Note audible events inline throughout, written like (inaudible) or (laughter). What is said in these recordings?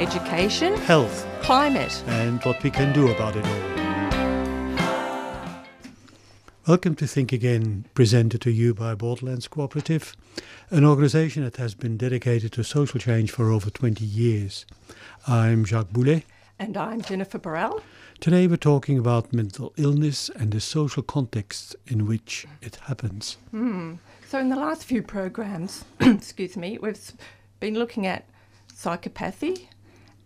education, health, climate. and what we can do about it all. Welcome to Think Again, presented to you by Borderlands Cooperative, an organisation that has been dedicated to social change for over 20 years. I'm Jacques Boulet. And I'm Jennifer Burrell. Today we're talking about mental illness and the social context in which it happens. Hmm. So, in the last few programs, (clears throat) excuse me, we've been looking at psychopathy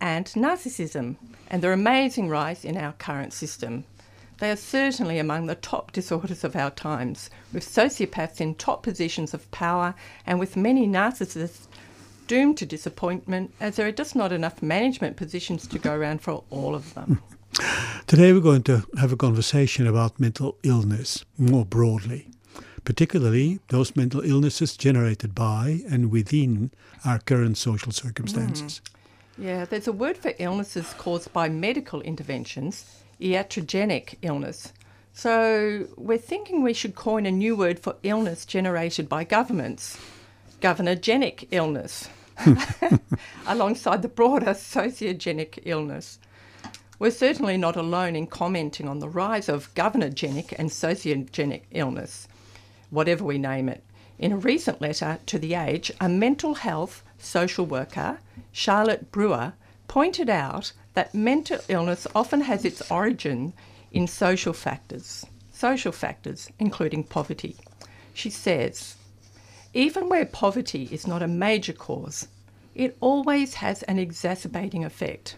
and narcissism and their amazing rise in our current system. They are certainly among the top disorders of our times, with sociopaths in top positions of power and with many narcissists doomed to disappointment as there are just not enough management positions to go around for all of them. (laughs) Today we're going to have a conversation about mental illness more broadly, particularly those mental illnesses generated by and within our current social circumstances. Mm. Yeah, there's a word for illnesses caused by medical interventions, iatrogenic illness. So we're thinking we should coin a new word for illness generated by governments, governorgenic illness, (laughs) (laughs) alongside the broader sociogenic illness. We're certainly not alone in commenting on the rise of governorgenic and sociogenic illness, whatever we name it. In a recent letter to The Age, a mental health social worker, Charlotte Brewer, pointed out that mental illness often has its origin in social factors, social factors including poverty. She says, even where poverty is not a major cause, it always has an exacerbating effect.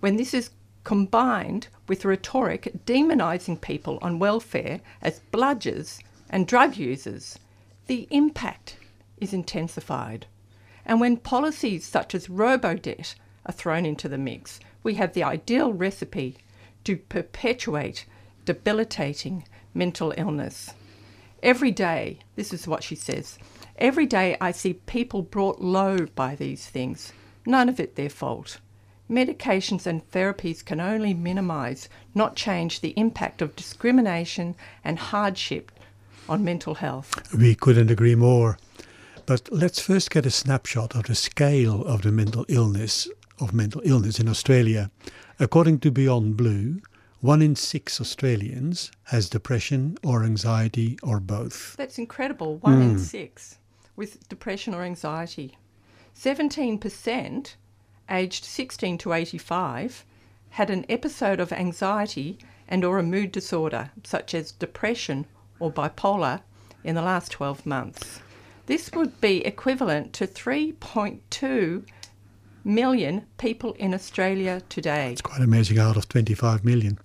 When this is combined with rhetoric demonising people on welfare as bludgers and drug users, the impact is intensified. And when policies such as robo-debt are thrown into the mix, we have the ideal recipe to perpetuate debilitating mental illness. Every day, this is what she says, every day I see people brought low by these things, none of it their fault. Medications and therapies can only minimise, not change, the impact of discrimination and hardship on mental health. We couldn't agree more. But let's first get a snapshot of the scale of the mental illness of mental illness in Australia. According to Beyond Blue, one in six Australians has depression or anxiety or both. That's incredible. One in hmm. six with depression or anxiety. 17% aged 16 to 85 had an episode of anxiety and or a mood disorder such as depression or bipolar in the last 12 months. This would be equivalent to 3.2 million people in Australia today. It's quite amazing out of 25 million.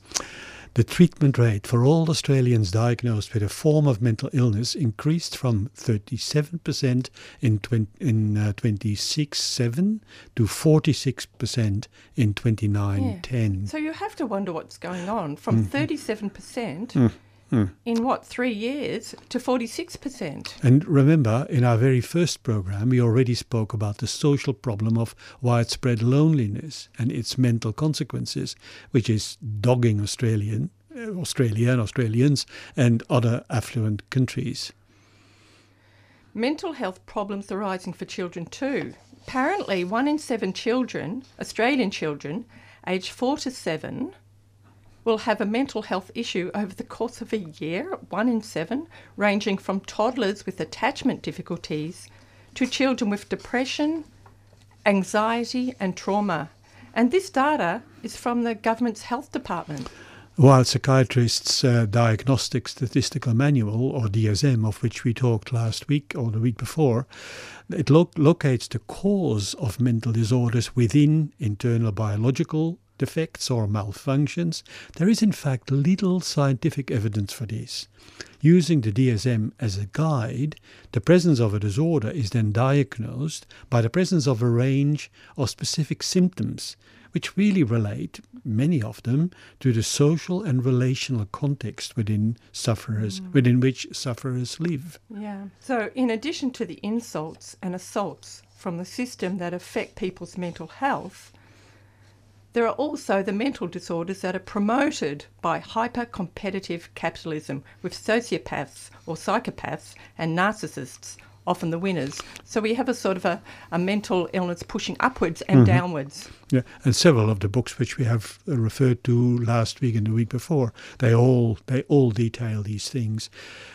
The treatment rate for all Australians diagnosed with a form of mental illness increased from 37% in, 20, in uh, 26-7 to 46% in 29-10. So you have to wonder what's going on from 37% in what, three years to 46%. And remember, in our very first program, we already spoke about the social problem of widespread loneliness and its mental consequences, which is dogging Australian, uh, Australia and Australians and other affluent countries. Mental health problems are rising for children too. Apparently, one in seven children, Australian children, aged four to seven, will have a mental health issue over the course of a year, one in seven, ranging from toddlers with attachment difficulties to children with depression, anxiety, and trauma. And this data is from the government's health department. While psychiatrists' uh, Diagnostic Statistical Manual, or DSM, of which we talked last week or the week before, it lo- locates the cause of mental disorders within internal biological, defects or malfunctions, there is in fact little scientific evidence for this. Using the DSM as a guide, the presence of a disorder is then diagnosed by the presence of a range of specific symptoms, which really relate, many of them, to the social and relational context within sufferers, mm. within which sufferers live. Yeah. So, in addition to the insults and assaults from the system that affect people's mental health, there are also the mental disorders that are promoted by hyper competitive capitalism, with sociopaths or psychopaths and narcissists often the winners. So we have a sort of a, a mental illness pushing upwards and mm-hmm. downwards. Yeah, and several of the books which we have referred to last week and the week before, they all they all detail these things.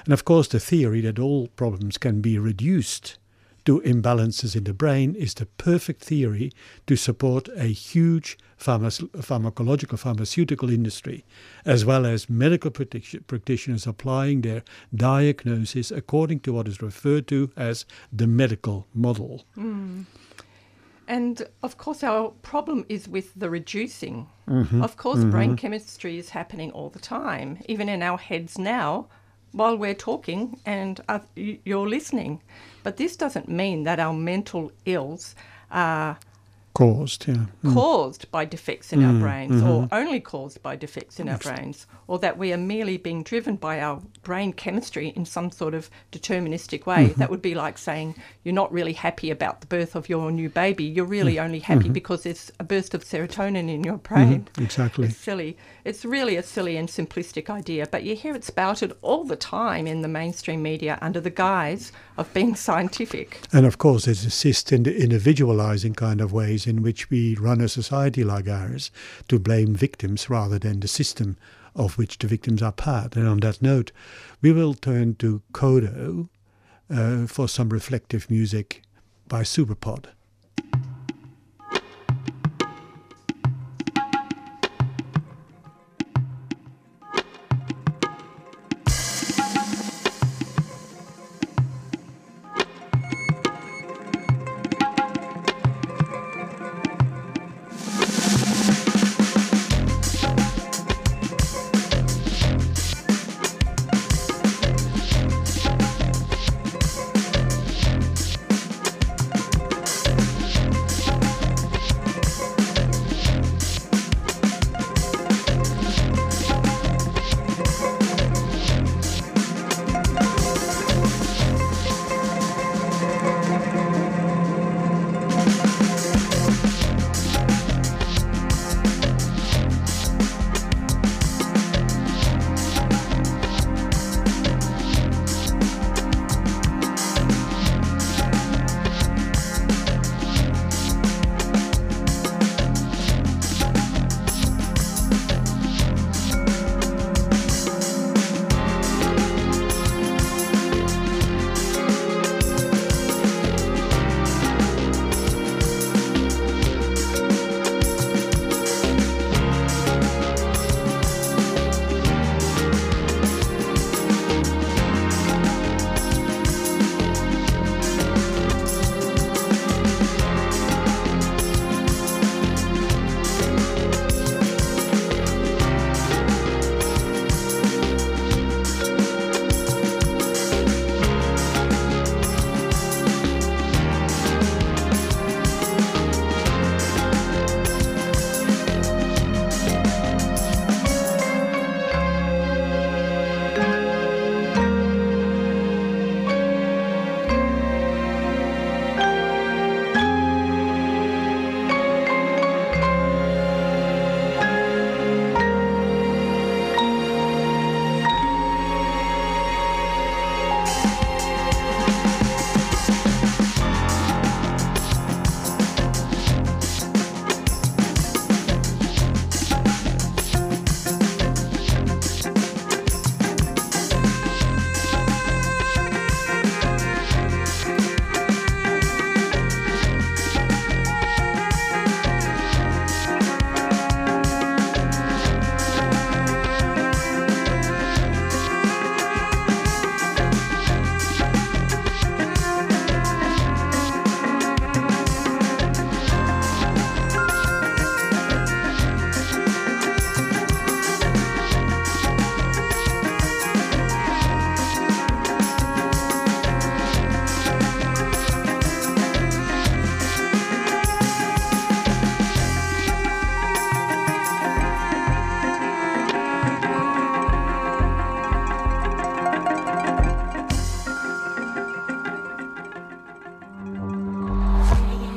And of course the theory that all problems can be reduced to imbalances in the brain is the perfect theory to support a huge pharma- pharmacological pharmaceutical industry, as well as medical practitioners applying their diagnosis according to what is referred to as the medical model. Mm. And of course, our problem is with the reducing. Mm-hmm. Of course, mm-hmm. brain chemistry is happening all the time, even in our heads now while we're talking and you're listening. But this doesn't mean that our mental ills are caused, yeah. Mm. Caused by defects in mm. our brains, mm-hmm. or only caused by defects in our brains, or that we are merely being driven by our brain chemistry in some sort of deterministic way. Mm-hmm. That would be like saying you're not really happy about the birth of your new baby. You're really mm. only happy mm-hmm. because there's a burst of serotonin in your brain. Mm-hmm. Exactly. It's silly. It's really a silly and simplistic idea, but you hear it spouted all the time in the mainstream media under the guise of being scientific. And of course, it assists in the individualizing kind of ways in which we run a society like ours to blame victims rather than the system of which the victims are part. And on that note, we will turn to Kodo uh, for some reflective music by Superpod.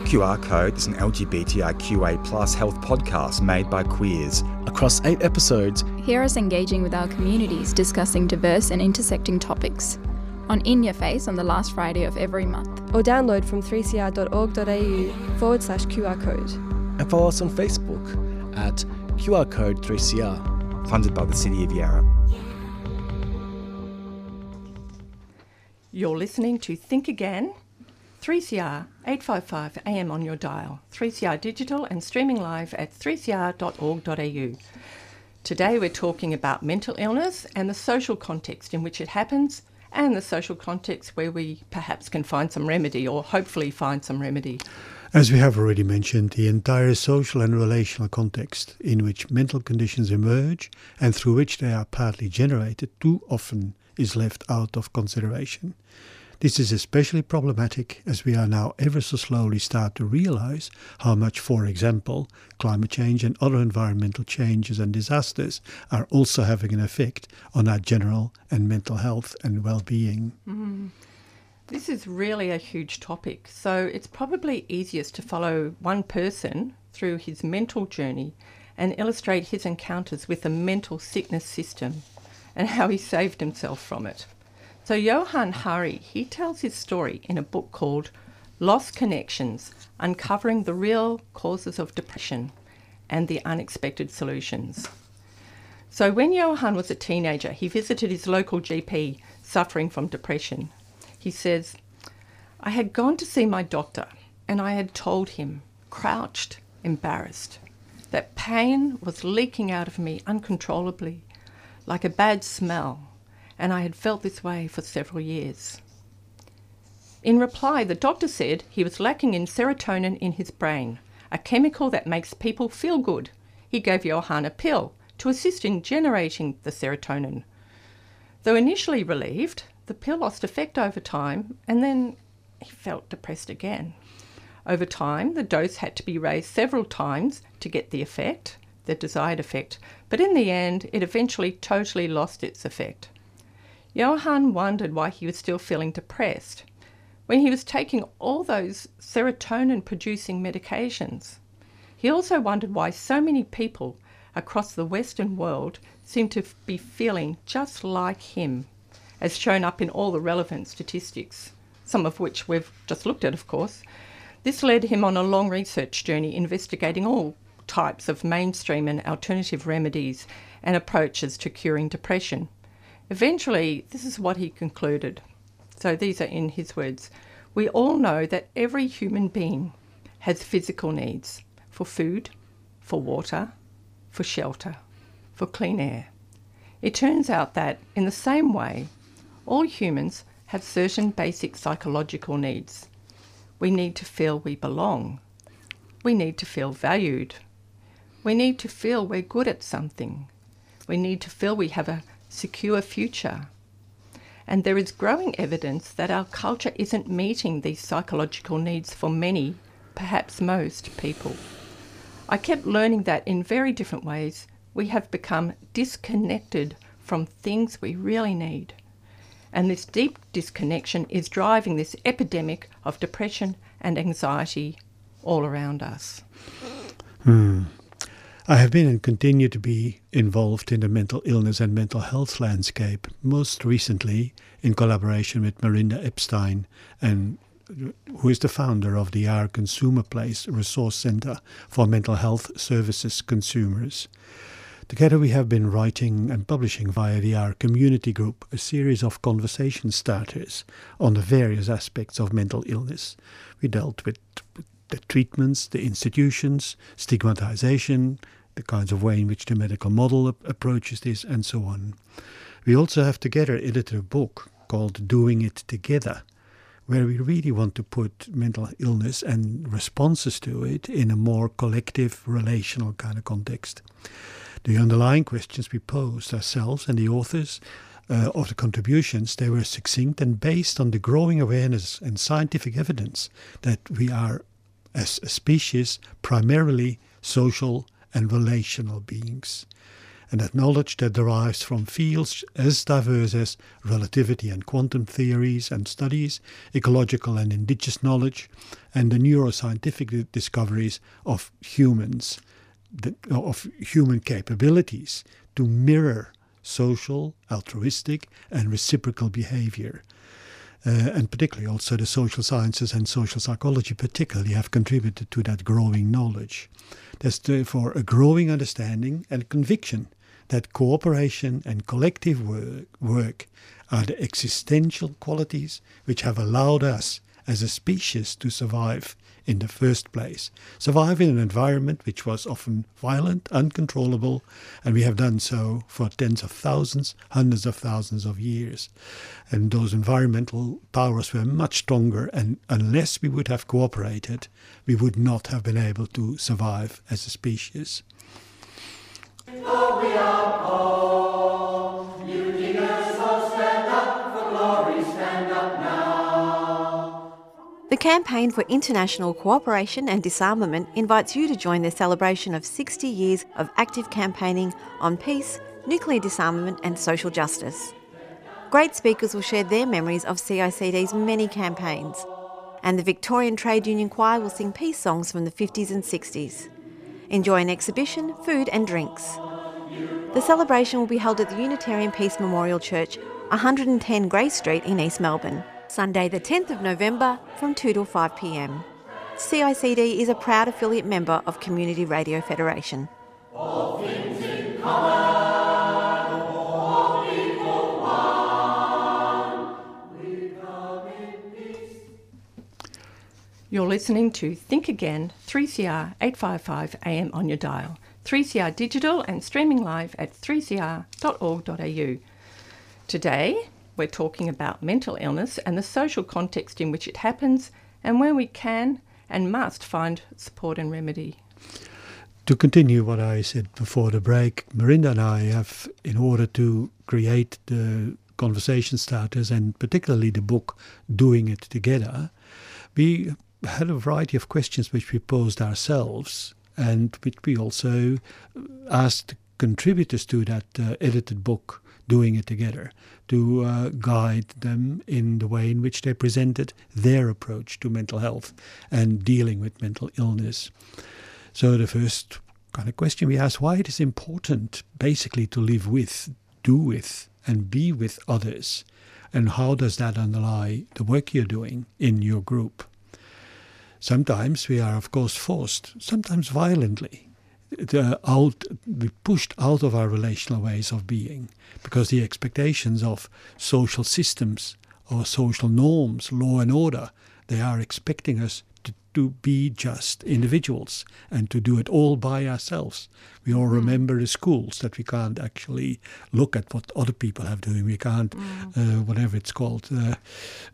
QR Code is an LGBTIQA plus health podcast made by queers. Across eight episodes, hear us engaging with our communities discussing diverse and intersecting topics. On In Your Face on the last Friday of every month. Or download from 3cr.org.au forward slash QR code. And follow us on Facebook at QR Code 3CR. Funded by the City of Yarra. You're listening to Think Again 3CR 855 AM on your dial, 3CR digital and streaming live at 3cr.org.au. Today we're talking about mental illness and the social context in which it happens and the social context where we perhaps can find some remedy or hopefully find some remedy. As we have already mentioned, the entire social and relational context in which mental conditions emerge and through which they are partly generated too often is left out of consideration. This is especially problematic as we are now ever so slowly start to realize how much, for example, climate change and other environmental changes and disasters are also having an effect on our general and mental health and well-being. Mm. This is really a huge topic, so it's probably easiest to follow one person through his mental journey and illustrate his encounters with the mental sickness system and how he saved himself from it. So Johann Hari, he tells his story in a book called Lost Connections, Uncovering the Real Causes of Depression and the Unexpected Solutions. So when Johann was a teenager, he visited his local GP suffering from depression. He says, I had gone to see my doctor and I had told him, crouched, embarrassed, that pain was leaking out of me uncontrollably, like a bad smell and I had felt this way for several years. In reply, the doctor said he was lacking in serotonin in his brain, a chemical that makes people feel good. He gave Johann a pill to assist in generating the serotonin. Though initially relieved, the pill lost effect over time and then he felt depressed again. Over time, the dose had to be raised several times to get the effect, the desired effect, but in the end, it eventually totally lost its effect. Johann wondered why he was still feeling depressed when he was taking all those serotonin producing medications. He also wondered why so many people across the Western world seemed to be feeling just like him, as shown up in all the relevant statistics, some of which we've just looked at, of course. This led him on a long research journey investigating all types of mainstream and alternative remedies and approaches to curing depression. Eventually, this is what he concluded. So these are in his words. We all know that every human being has physical needs for food, for water, for shelter, for clean air. It turns out that, in the same way, all humans have certain basic psychological needs. We need to feel we belong. We need to feel valued. We need to feel we're good at something. We need to feel we have a secure future. And there is growing evidence that our culture isn't meeting these psychological needs for many, perhaps most, people. I kept learning that in very different ways we have become disconnected from things we really need. And this deep disconnection is driving this epidemic of depression and anxiety all around us. Hmm. I have been and continue to be involved in the mental illness and mental health landscape, most recently in collaboration with Merinda Epstein, and uh, who is the founder of the Our Consumer Place Resource Center for Mental Health Services Consumers. Together, we have been writing and publishing via the R Community Group a series of conversation starters on the various aspects of mental illness. We dealt with the treatments, the institutions, stigmatization, the kinds of way in which the medical model ap- approaches this, and so on. We also have together edited a book called Doing It Together, where we really want to put mental illness and responses to it in a more collective, relational kind of context. The underlying questions we posed ourselves and the authors uh, of the contributions, they were succinct and based on the growing awareness and scientific evidence that we are, as a species, primarily social and relational beings. and that knowledge that derives from fields as diverse as relativity and quantum theories and studies, ecological and indigenous knowledge, and the neuroscientific discoveries of humans, of human capabilities to mirror social, altruistic, and reciprocal behavior. Uh, and particularly also the social sciences and social psychology particularly have contributed to that growing knowledge. There's therefore a growing understanding and conviction that cooperation and collective work, work are the existential qualities which have allowed us as a species to survive in the first place. Survive in an environment which was often violent, uncontrollable, and we have done so for tens of thousands, hundreds of thousands of years. And those environmental powers were much stronger, and unless we would have cooperated, we would not have been able to survive as a species. Oh, The Campaign for International Cooperation and Disarmament invites you to join their celebration of 60 years of active campaigning on peace, nuclear disarmament, and social justice. Great speakers will share their memories of CICD's many campaigns, and the Victorian Trade Union Choir will sing peace songs from the 50s and 60s. Enjoy an exhibition, food, and drinks. The celebration will be held at the Unitarian Peace Memorial Church, 110 Grey Street in East Melbourne. Sunday, the 10th of November from 2 to 5 pm. CICD is a proud affiliate member of Community Radio Federation. You're listening to Think Again, 3CR 855 AM on your dial, 3CR digital and streaming live at 3cr.org.au. Today, we're talking about mental illness and the social context in which it happens and where we can and must find support and remedy. To continue what I said before the break, Merinda and I have, in order to create the conversation starters and particularly the book Doing It Together, we had a variety of questions which we posed ourselves and which we also asked contributors to that uh, edited book doing it together to uh, guide them in the way in which they presented their approach to mental health and dealing with mental illness. So the first kind of question we asked why it is important basically to live with, do with, and be with others, and how does that underlie the work you're doing in your group. Sometimes we are, of course, forced, sometimes violently, the out we pushed out of our relational ways of being because the expectations of social systems or social norms, law and order, they are expecting us to be just individuals and to do it all by ourselves. We all mm. remember the schools that we can't actually look at what other people have doing. We can't, mm. uh, whatever it's called. Uh,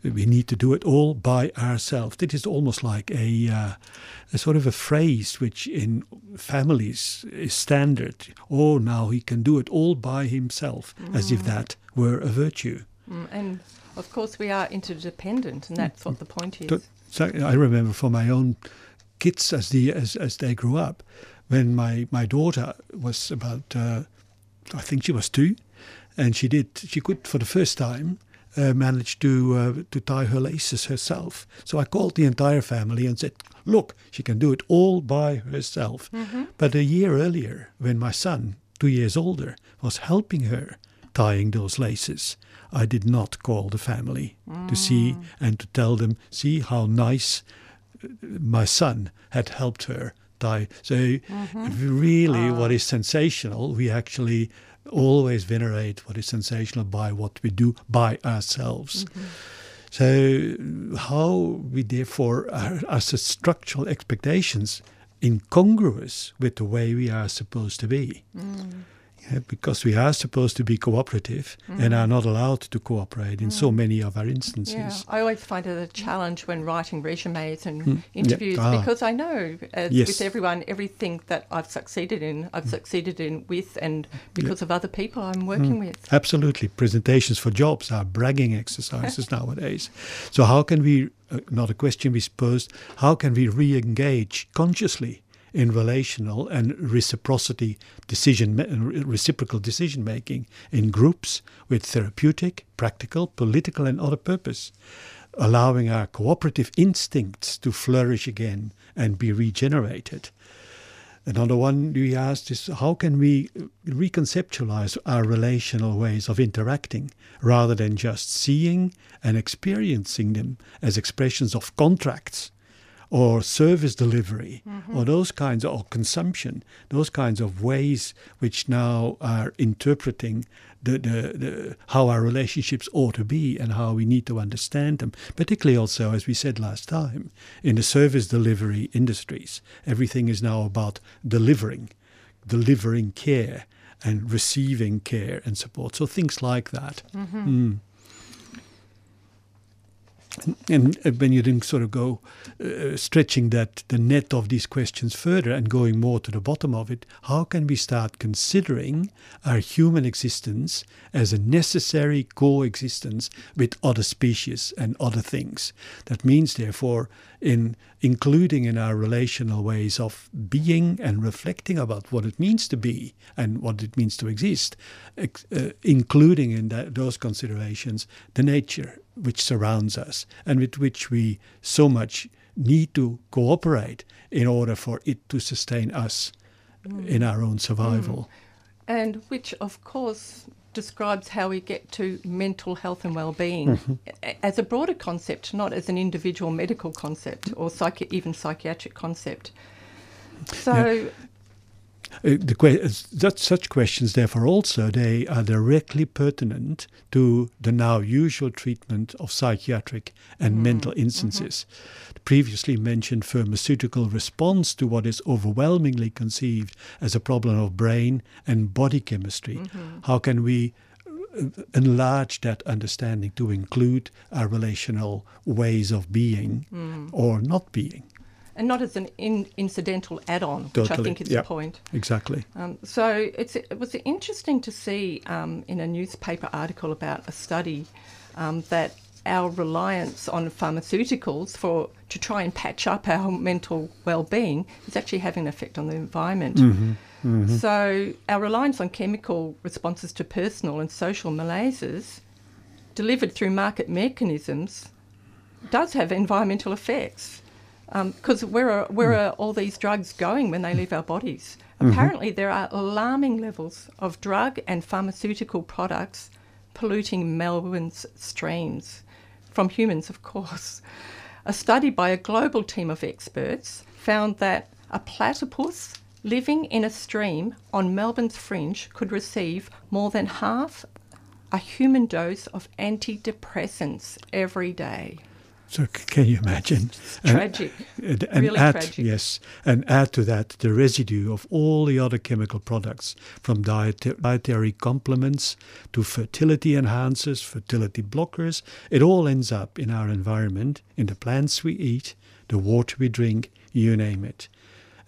we need to do it all by ourselves. It is almost like a, uh, a sort of a phrase which in families is standard. Oh, now he can do it all by himself, mm. as if mm. that were a virtue. Mm, and of course, we are interdependent, and that's what the point is. So I remember for my own kids as the as, as they grew up, when my, my daughter was about, uh, I think she was two, and she did she could for the first time uh, manage to uh, to tie her laces herself. So I called the entire family and said, "Look, she can do it all by herself." Mm-hmm. But a year earlier, when my son, two years older, was helping her tying those laces, I did not call the family mm. to see mm. and to tell them, see how nice uh, my son had helped her die. So, mm-hmm. really, what ah. is sensational, we actually always venerate what is sensational by what we do by ourselves. Mm-hmm. So, how we therefore are, as a structural expectations incongruous with the way we are supposed to be. Mm because we are supposed to be cooperative mm. and are not allowed to cooperate in mm. so many of our instances. Yeah, I always find it a challenge when writing resumes and mm. interviews yeah. ah. because I know, as yes. with everyone, everything that I've succeeded in, I've mm. succeeded in with and because yeah. of other people I'm working mm. with. Absolutely. Presentations for jobs are bragging exercises (laughs) nowadays. So, how can we, uh, not a question we posed, how can we re engage consciously in relational and reciprocity decision reciprocal decision making in groups with therapeutic, practical, political and other purpose, allowing our cooperative instincts to flourish again and be regenerated. Another one we asked is how can we reconceptualize our relational ways of interacting rather than just seeing and experiencing them as expressions of contracts or service delivery mm-hmm. or those kinds of or consumption, those kinds of ways which now are interpreting the, the, the, how our relationships ought to be and how we need to understand them. Particularly also, as we said last time, in the service delivery industries, everything is now about delivering, delivering care and receiving care and support. So things like that. Mm-hmm. Mm. And, when you then sort of go uh, stretching that the net of these questions further and going more to the bottom of it, how can we start considering our human existence as a necessary coexistence with other species and other things? That means, therefore, in including in our relational ways of being and reflecting about what it means to be and what it means to exist, uh, including in that, those considerations the nature which surrounds us and with which we so much need to cooperate in order for it to sustain us mm. in our own survival. Mm. And which, of course, describes how we get to mental health and well-being mm-hmm. as a broader concept, not as an individual medical concept or psychi- even psychiatric concept. So, yeah. Uh, the que- that such questions, therefore, also they are directly pertinent to the now usual treatment of psychiatric and mm mental instances. Mm-hmm. The previously mentioned pharmaceutical response to what is overwhelmingly conceived as a problem of brain and body chemistry. Mm-hmm. How can we uh, enlarge that understanding to include our relational ways of being mm. or not being? And not as an in, incidental add-on, totally. which I think is yep. the point. Exactly. Um, so it was interesting to see um, in a newspaper article about a study um, that our reliance on pharmaceuticals for to try and patch up our mental well-being is actually having an effect on the environment. Mm-hmm. Mm-hmm. So our reliance on chemical responses to personal and social malaises delivered through market mechanisms does have environmental effects because um, where are where are all these drugs going when they leave our bodies? Mm-hmm. Apparently, there are alarming levels of drug and pharmaceutical products polluting Melbourne's streams from humans, of course. A study by a global team of experts found that a platypus living in a stream on Melbourne's fringe could receive more than half a human dose of antidepressants every day. So can you imagine? tragic. And, and really add, tragic. Yes, and add to that the residue of all the other chemical products, from diet- dietary complements to fertility enhancers, fertility blockers. It all ends up in our environment, in the plants we eat, the water we drink, you name it.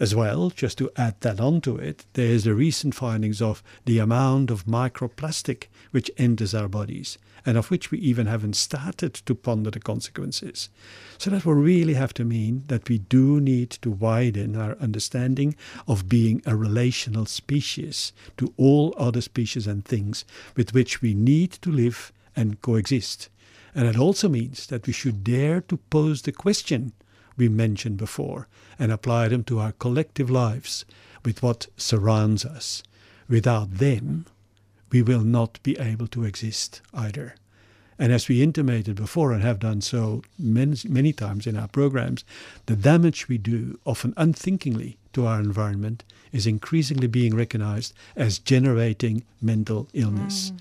As well, just to add that onto it, there's the recent findings of the amount of microplastic which enters our bodies and of which we even haven't started to ponder the consequences. So that will really have to mean that we do need to widen our understanding of being a relational species to all other species and things with which we need to live and coexist. And it also means that we should dare to pose the question we mentioned before and apply them to our collective lives with what surrounds us. Without them, we will not be able to exist either. And as we intimated before and have done so many, many times in our programs, the damage we do, often unthinkingly, to our environment is increasingly being recognized as generating mental illness. Mm.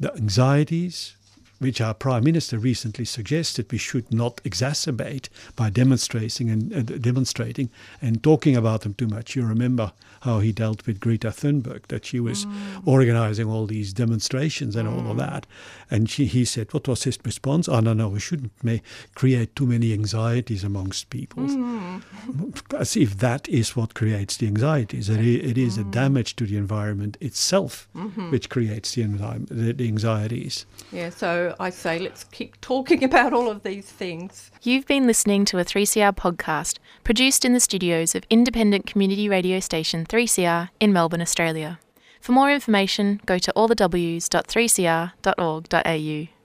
The anxieties, which our Prime Minister recently suggested we should not exacerbate by demonstrating and uh, demonstrating and talking about them too much. You remember how he dealt with Greta Thunberg, that she was mm. organizing all these demonstrations and mm. all of mm. that. And she, he said, what was his response? Oh, no, no, we shouldn't may create too many anxieties amongst people. Mm. As if that is what creates the anxieties. It, it is the mm. damage to the environment itself mm-hmm. which creates the, the, the anxieties. Yeah, so I say let's keep talking (laughs) about all of these things. You've been listening to a 3CR podcast produced in the studios of independent community radio station 3CR in Melbourne, Australia. For more information, go to allthews.3cr.org.au.